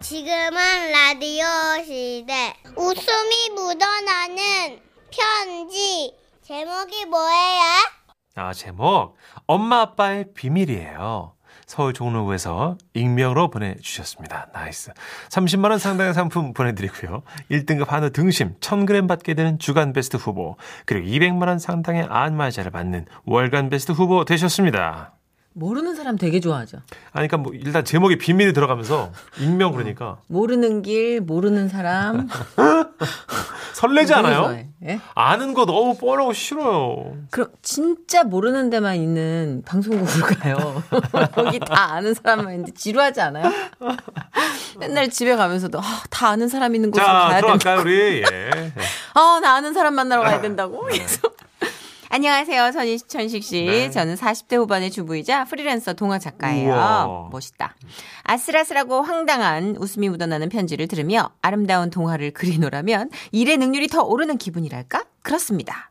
지금은 라디오 시대. 웃음이 묻어나는 편지. 제목이 뭐예요? 아, 제목. 엄마 아빠의 비밀이에요. 서울 종로구에서 익명으로 보내주셨습니다. nice. 30만원 상당의 상품 보내드리고요. 1등급 한우 등심 1000g 받게 되는 주간 베스트 후보, 그리고 200만원 상당의 안마자를 받는 월간 베스트 후보 되셨습니다. 모르는 사람 되게 좋아하죠. 아니, 그러니까 뭐 일단 제목에 비밀이 들어가면서 익명 그러니까 모르는 길, 모르는 사람. 설레지 않아요? 예? 아는 거 너무 뻔하고 싫어요. 그럼 진짜 모르는 데만 있는 방송국으로 가요. 거기 다 아는 사람만 있는데 지루하지 않아요? 맨날 집에 가면서도 아, 다 아는 사람 있는 곳으로 자, 가야 된다. 들어갈까요, 우리? 예. 아, 나 아는 사람 만나러 가야 된다고. 그래서 안녕하세요. 전희천식 씨. 네. 저는 40대 후반의 주부이자 프리랜서 동화 작가예요. 우와. 멋있다. 아슬아슬하고 황당한 웃음이 묻어나는 편지를 들으며 아름다운 동화를 그리노라면 일의 능률이 더 오르는 기분이랄까? 그렇습니다.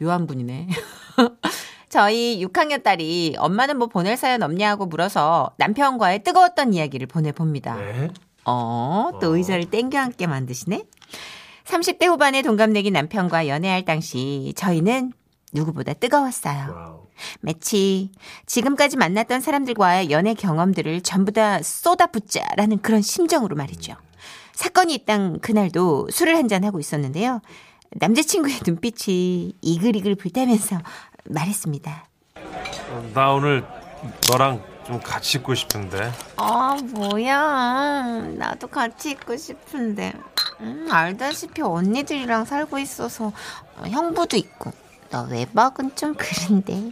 묘한 분이네. 저희 6학년 딸이 엄마는 뭐 보낼 사연 없냐고 물어서 남편과의 뜨거웠던 이야기를 보내봅니다. 네. 어, 또 의자를 땡겨 앉게 만드시네? 30대 후반의 동갑내기 남편과 연애할 당시 저희는 누구보다 뜨거웠어요. wow. 마치 지금까지 만났던 사람들과의 연애 경험들을 전부 다 쏟아붓자라는 그런 심정으로 말이죠. 사건이 있던 그날도 술을 한잔 하고 있었는데요. 남자친구의 눈빛이 이글이글 불타면서 말했습니다. 어, 나 오늘 너랑 좀 같이 있고 싶은데. 아, 뭐야. 나도 같이 있고 싶은데. 음, 알다시피 언니들이랑 살고 있어서 어, 형부도 있고. 너 외박은 좀 그런데.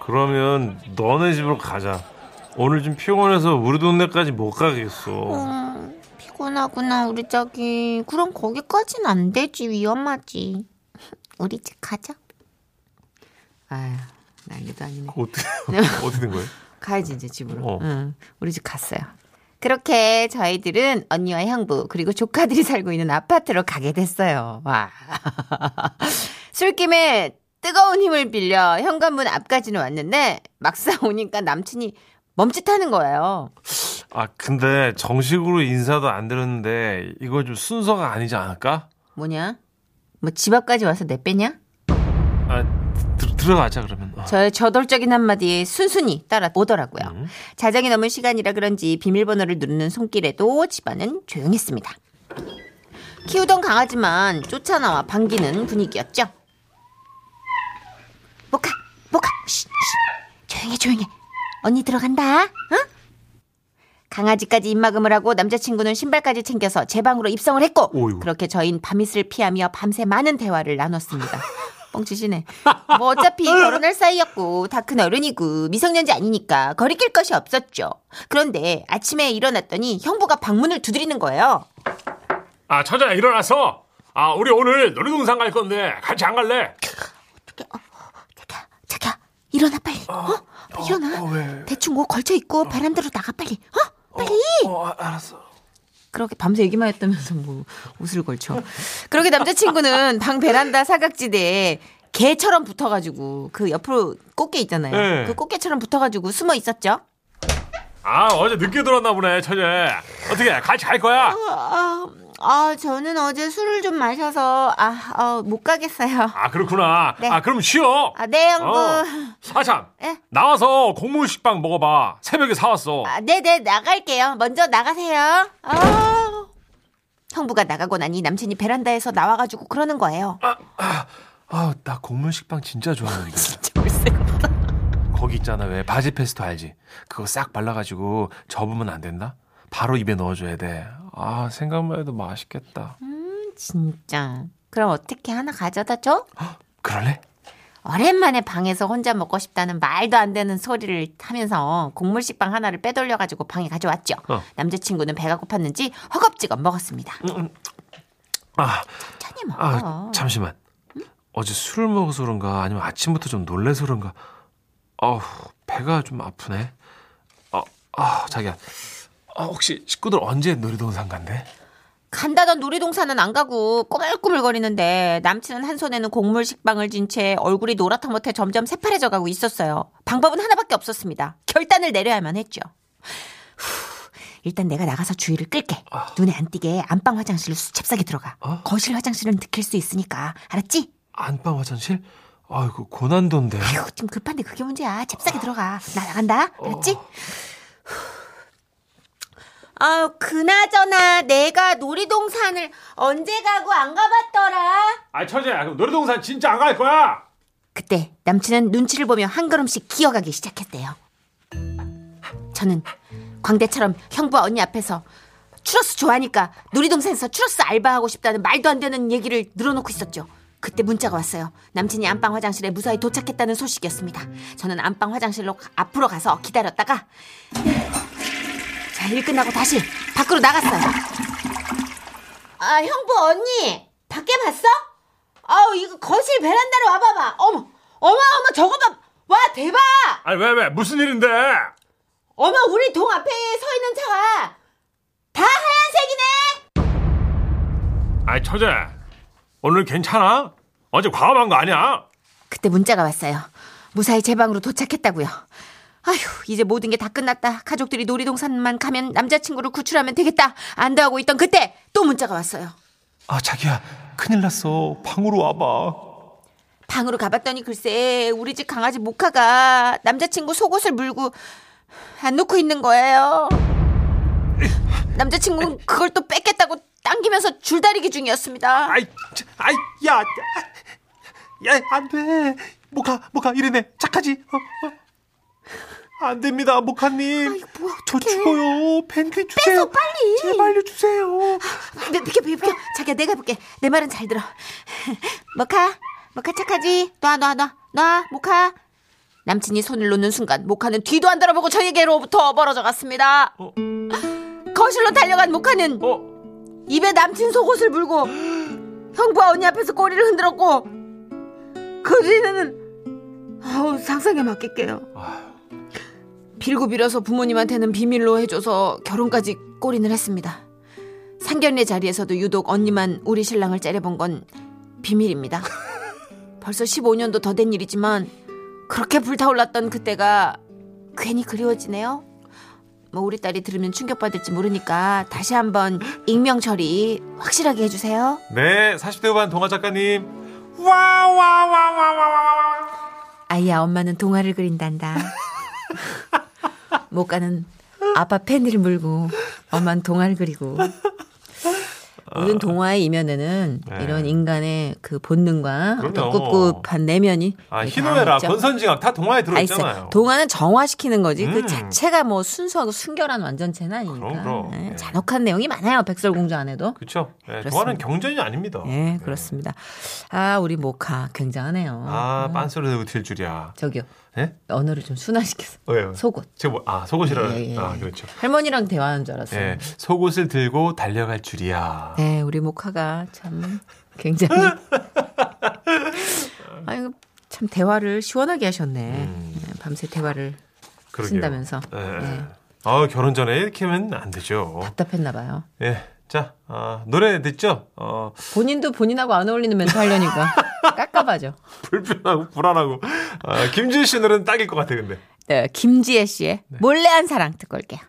그러면 너네 집으로 가자. 오늘 좀 피곤해서 우리 동네까지 못 가겠어. 음, 피곤하구나, 우리 자기. 그럼 거기까진 안 되지, 위험하지. 우리 집 가자. 아휴, 난리도 아니네. 어떻게, 어떻게 된 거예요? 가야지 이제 집으로. 어. 응, 우리 집 갔어요. 그렇게 저희들은 언니와 형부 그리고 조카들이 살고 있는 아파트로 가게 됐어요. 와. 술김에 뜨거운 힘을 빌려 현관문 앞까지는 왔는데 막상 오니까 남친이 멈칫하는 거예요. 아, 근데 정식으로 인사도 안 드렸는데 이거 좀 순서가 아니지 않을까? 뭐냐? 뭐 집 앞까지 와서 내빼냐? 아, 들, 들어가자, 그러면. 어. 저의 저돌적인 한마디에 순순히 따라 오더라고요. 음. 자정이 넘은 시간이라 그런지 비밀번호를 누르는 손길에도 집안은 조용했습니다. 키우던 강아지만 쫓아나와 반기는 분위기였죠. 모카, 모카, 쉬, 쉬. 조용해, 조용해. 언니 들어간다. 어? 강아지까지 입막음을 하고 남자친구는 신발까지 챙겨서 제 방으로 입성을 했고 오이구. 그렇게 저희는 밤이슬 피하며 밤새 많은 대화를 나눴습니다. 뻥치시네. 뭐 어차피 결혼할 사이였고 다 큰 어른이고 미성년자 아니니까 거리낄 것이 없었죠. 그런데 아침에 일어났더니 형부가 방문을 두드리는 거예요. 아, 처자야, 일어났어. 아, 우리 오늘 놀이동산 갈 건데 같이 안 갈래? 일어나 빨리. 어? 빨리 일어나. 어, 왜? 대충 옷 걸쳐 입고 바람대로 나가 빨리. 어? 빨리. 어, 아, 알았어. 그렇게 밤새 얘기만 했다면서 뭐 옷을 걸쳐. 그렇게 남자친구는 방 베란다 사각지대에 개처럼 붙어가지고 그 옆으로 꽃게 있잖아요. 네. 그 꽃게처럼 붙어가지고 숨어 있었죠. 아, 어제 늦게 들었나 보네, 처제. 어떻게, 같이 갈 거야? 아, 아 저는 어제 술을 좀 마셔서 아, 어, 못 가겠어요. 아, 그렇구나. 네. 아, 그럼 쉬어. 아, 네, 형부. 어. 사참. 예? 나와서 곡물 식빵 먹어 봐. 새벽에 사 왔어. 아, 네 네, 나갈게요. 먼저 나가세요. 아. 형부가 나가고 나니 남친이 베란다에서 나와 가지고 그러는 거예요. 아, 나 곡물 식빵 진짜 좋아하는데. 진짜 물색없다. 거기 있잖아, 왜. 바지 페스토 알지? 그거 싹 발라 가지고 접으면 안 된다? 바로 입에 넣어줘야 돼. 아, 생각만 해도 맛있겠다. 진짜. 그럼 어떻게 하나 가져다 줘? 그럴래? 오랜만에 방에서 혼자 먹고 싶다는 말도 안 되는 소리를 하면서 곡물 식빵 하나를 빼돌려가지고 방에 가져왔죠. 어. 남자친구는 배가 고팠는지 허겁지겁 먹었습니다. 아, 천천히 먹어. 아, 잠시만. 어제 술을 먹어서 그런가? 아니면 아침부터 좀 놀래서 그런가? 어우, 배가 좀 아프네. 아, 아, 자기야. 아, 혹시 식구들 언제 놀이동산 간대? 간다던 놀이동산은 안 가고 꾸물꾸물거리는데 남친은 한 손에는 곡물 식빵을 쥔 채 얼굴이 노랗다 못해 점점 새파래져 가고 있었어요. 방법은 하나밖에 없었습니다. 결단을 내려야만 했죠. 후, 일단 내가 나가서 주의를 끌게. 아. 눈에 안 띄게 안방 화장실로 잽싸게 들어가. 어? 거실 화장실은 들킬 수 있으니까. 알았지? 안방 화장실? 아이고 고난도인데. 아휴, 좀 급한데 그게 문제야. 잽싸게 들어가. 나 나간다. 알았지? 아유, 그나저나 내가 놀이동산을 언제 가고 안 가봤더라? 아 처제야 그럼 놀이동산 진짜 안 갈 거야? 그때 남친은 눈치를 보며 한 걸음씩 기어가기 시작했대요. 저는 광대처럼 형부와 언니 앞에서 추러스 좋아하니까 놀이동산에서 추러스 알바하고 싶다는 말도 안 되는 얘기를 늘어놓고 있었죠. 그때 문자가 왔어요. 남친이 안방 화장실에 무사히 도착했다는 소식이었습니다. 저는 안방 화장실로 가- 앞으로 가서 기다렸다가 자, 일 끝나고 다시 밖으로 나갔어요. 아, 형부 언니 밖에 봤어? 아우 이거 거실 베란다로 와봐봐. 어머, 어머, 어머 저거 봐. 와 대박. 아니 왜 왜 무슨 일인데? 어머 우리 동 앞에 서 있는 차가 다 하얀색이네. 아이 처제 오늘 괜찮아? 어제 과음한 거 아니야? 그때 문자가 왔어요. 무사히 제 방으로 도착했다고요. 아휴 이제 모든 게 다 끝났다. 가족들이 놀이동산만 가면 남자친구를 구출하면 되겠다. 안도하고 있던 그때 또 문자가 왔어요. 아 자기야 큰일 났어 방으로 와봐. 방으로 가봤더니 글쎄 우리 집 강아지 모카가 남자친구 속옷을 물고 안 놓고 있는 거예요. 남자친구는 그걸 또 뺏겠다고 당기면서 줄다리기 중이었습니다. 아이 자, 아이 야. 야, 안 돼. 모카, 모카, 이래네. 착하지? 어, 어. 안 됩니다, 모카님. 아이고, 뭐야, 저. 죽어요. penguin 주세요. 뺏어, 빨리. 제발요, 주세요. 네, 비켜, 비켜, 비켜. 자기야, 내가 해볼게. 내 말은 잘 들어. 모카, 모카 착하지? 놔, 놔, 놔, 놔, 모카. 남친이 손을 놓는 순간, 모카는 뒤도 안 돌아보고 저에게로부터 멀어져 갔습니다. 어. 거실로 달려간 모카는 어, 입에 남친 속옷을 물고 형부와 언니 앞에서 꼬리를 흔들었고 그 뒤에는 아우 상상에 맡길게요. 빌고 빌어서 부모님한테는 비밀로 해줘서 결혼까지 꼬린을 했습니다. 상견례 자리에서도 유독 언니만 우리 신랑을 째려본 건 비밀입니다. 벌써 15년도 더 된 일이지만 그렇게 불타올랐던 그때가 괜히 그리워지네요. 뭐 우리 딸이 들으면 충격받을지 모르니까 다시 한번 익명 처리 확실하게 해주세요. 네, 40대 후반 동화 작가님. 와, 와, 와, 와, 와, 와. 아이야 엄마는 동화를 그린단다. 못 가는 아빠 팬들을 물고 엄마는 동화를 그리고 모든 동화의 이면에는 네. 이런 인간의 그 본능과 그럼요. 꿉꿉한 내면이 아, 있죠. 권선징악 다 동화에. 들어있잖아요. 동화는 정화시키는 거지 그 음. 자체가 뭐 순수하고 순결한 완전체는 아니니까 그럼, 그럼. 네, 네. 잔혹한 내용이 많아요 백설공주 안에도 그렇습니다. 동화는 경전이 아닙니다. 네 그렇습니다 아 우리 모카 굉장하네요 아, 음. 빤소리 들고 튈 줄이야. 저기요 예? 언어를 좀 순화시켜서 왜요? 속옷 제가 뭐, 아, 속옷이라. 예, 예. 아, 그렇죠. 할머니랑 대화하는 줄 알았어요. 예, 속옷을 들고 달려갈 줄이야. 네, 우리 모카가 참 굉장히 아유 참 대화를 시원하게 하셨네. 음. 네, 밤새 대화를 그러게요. 쓴다면서 예. 네. 아, 결혼 전에 이렇게 하면 안 되죠. 답답했나 봐요. 예. 자, 아, 노래 듣죠? 어, 본인도 본인하고 안 어울리는 멘트 하려니까 깝깝하죠. 불편하고 불안하고. 아, 김지우 씨 노래는 딱일 것 같아, 근데. 네, 김지혜 씨의 몰래 한 사랑 듣고 올게요.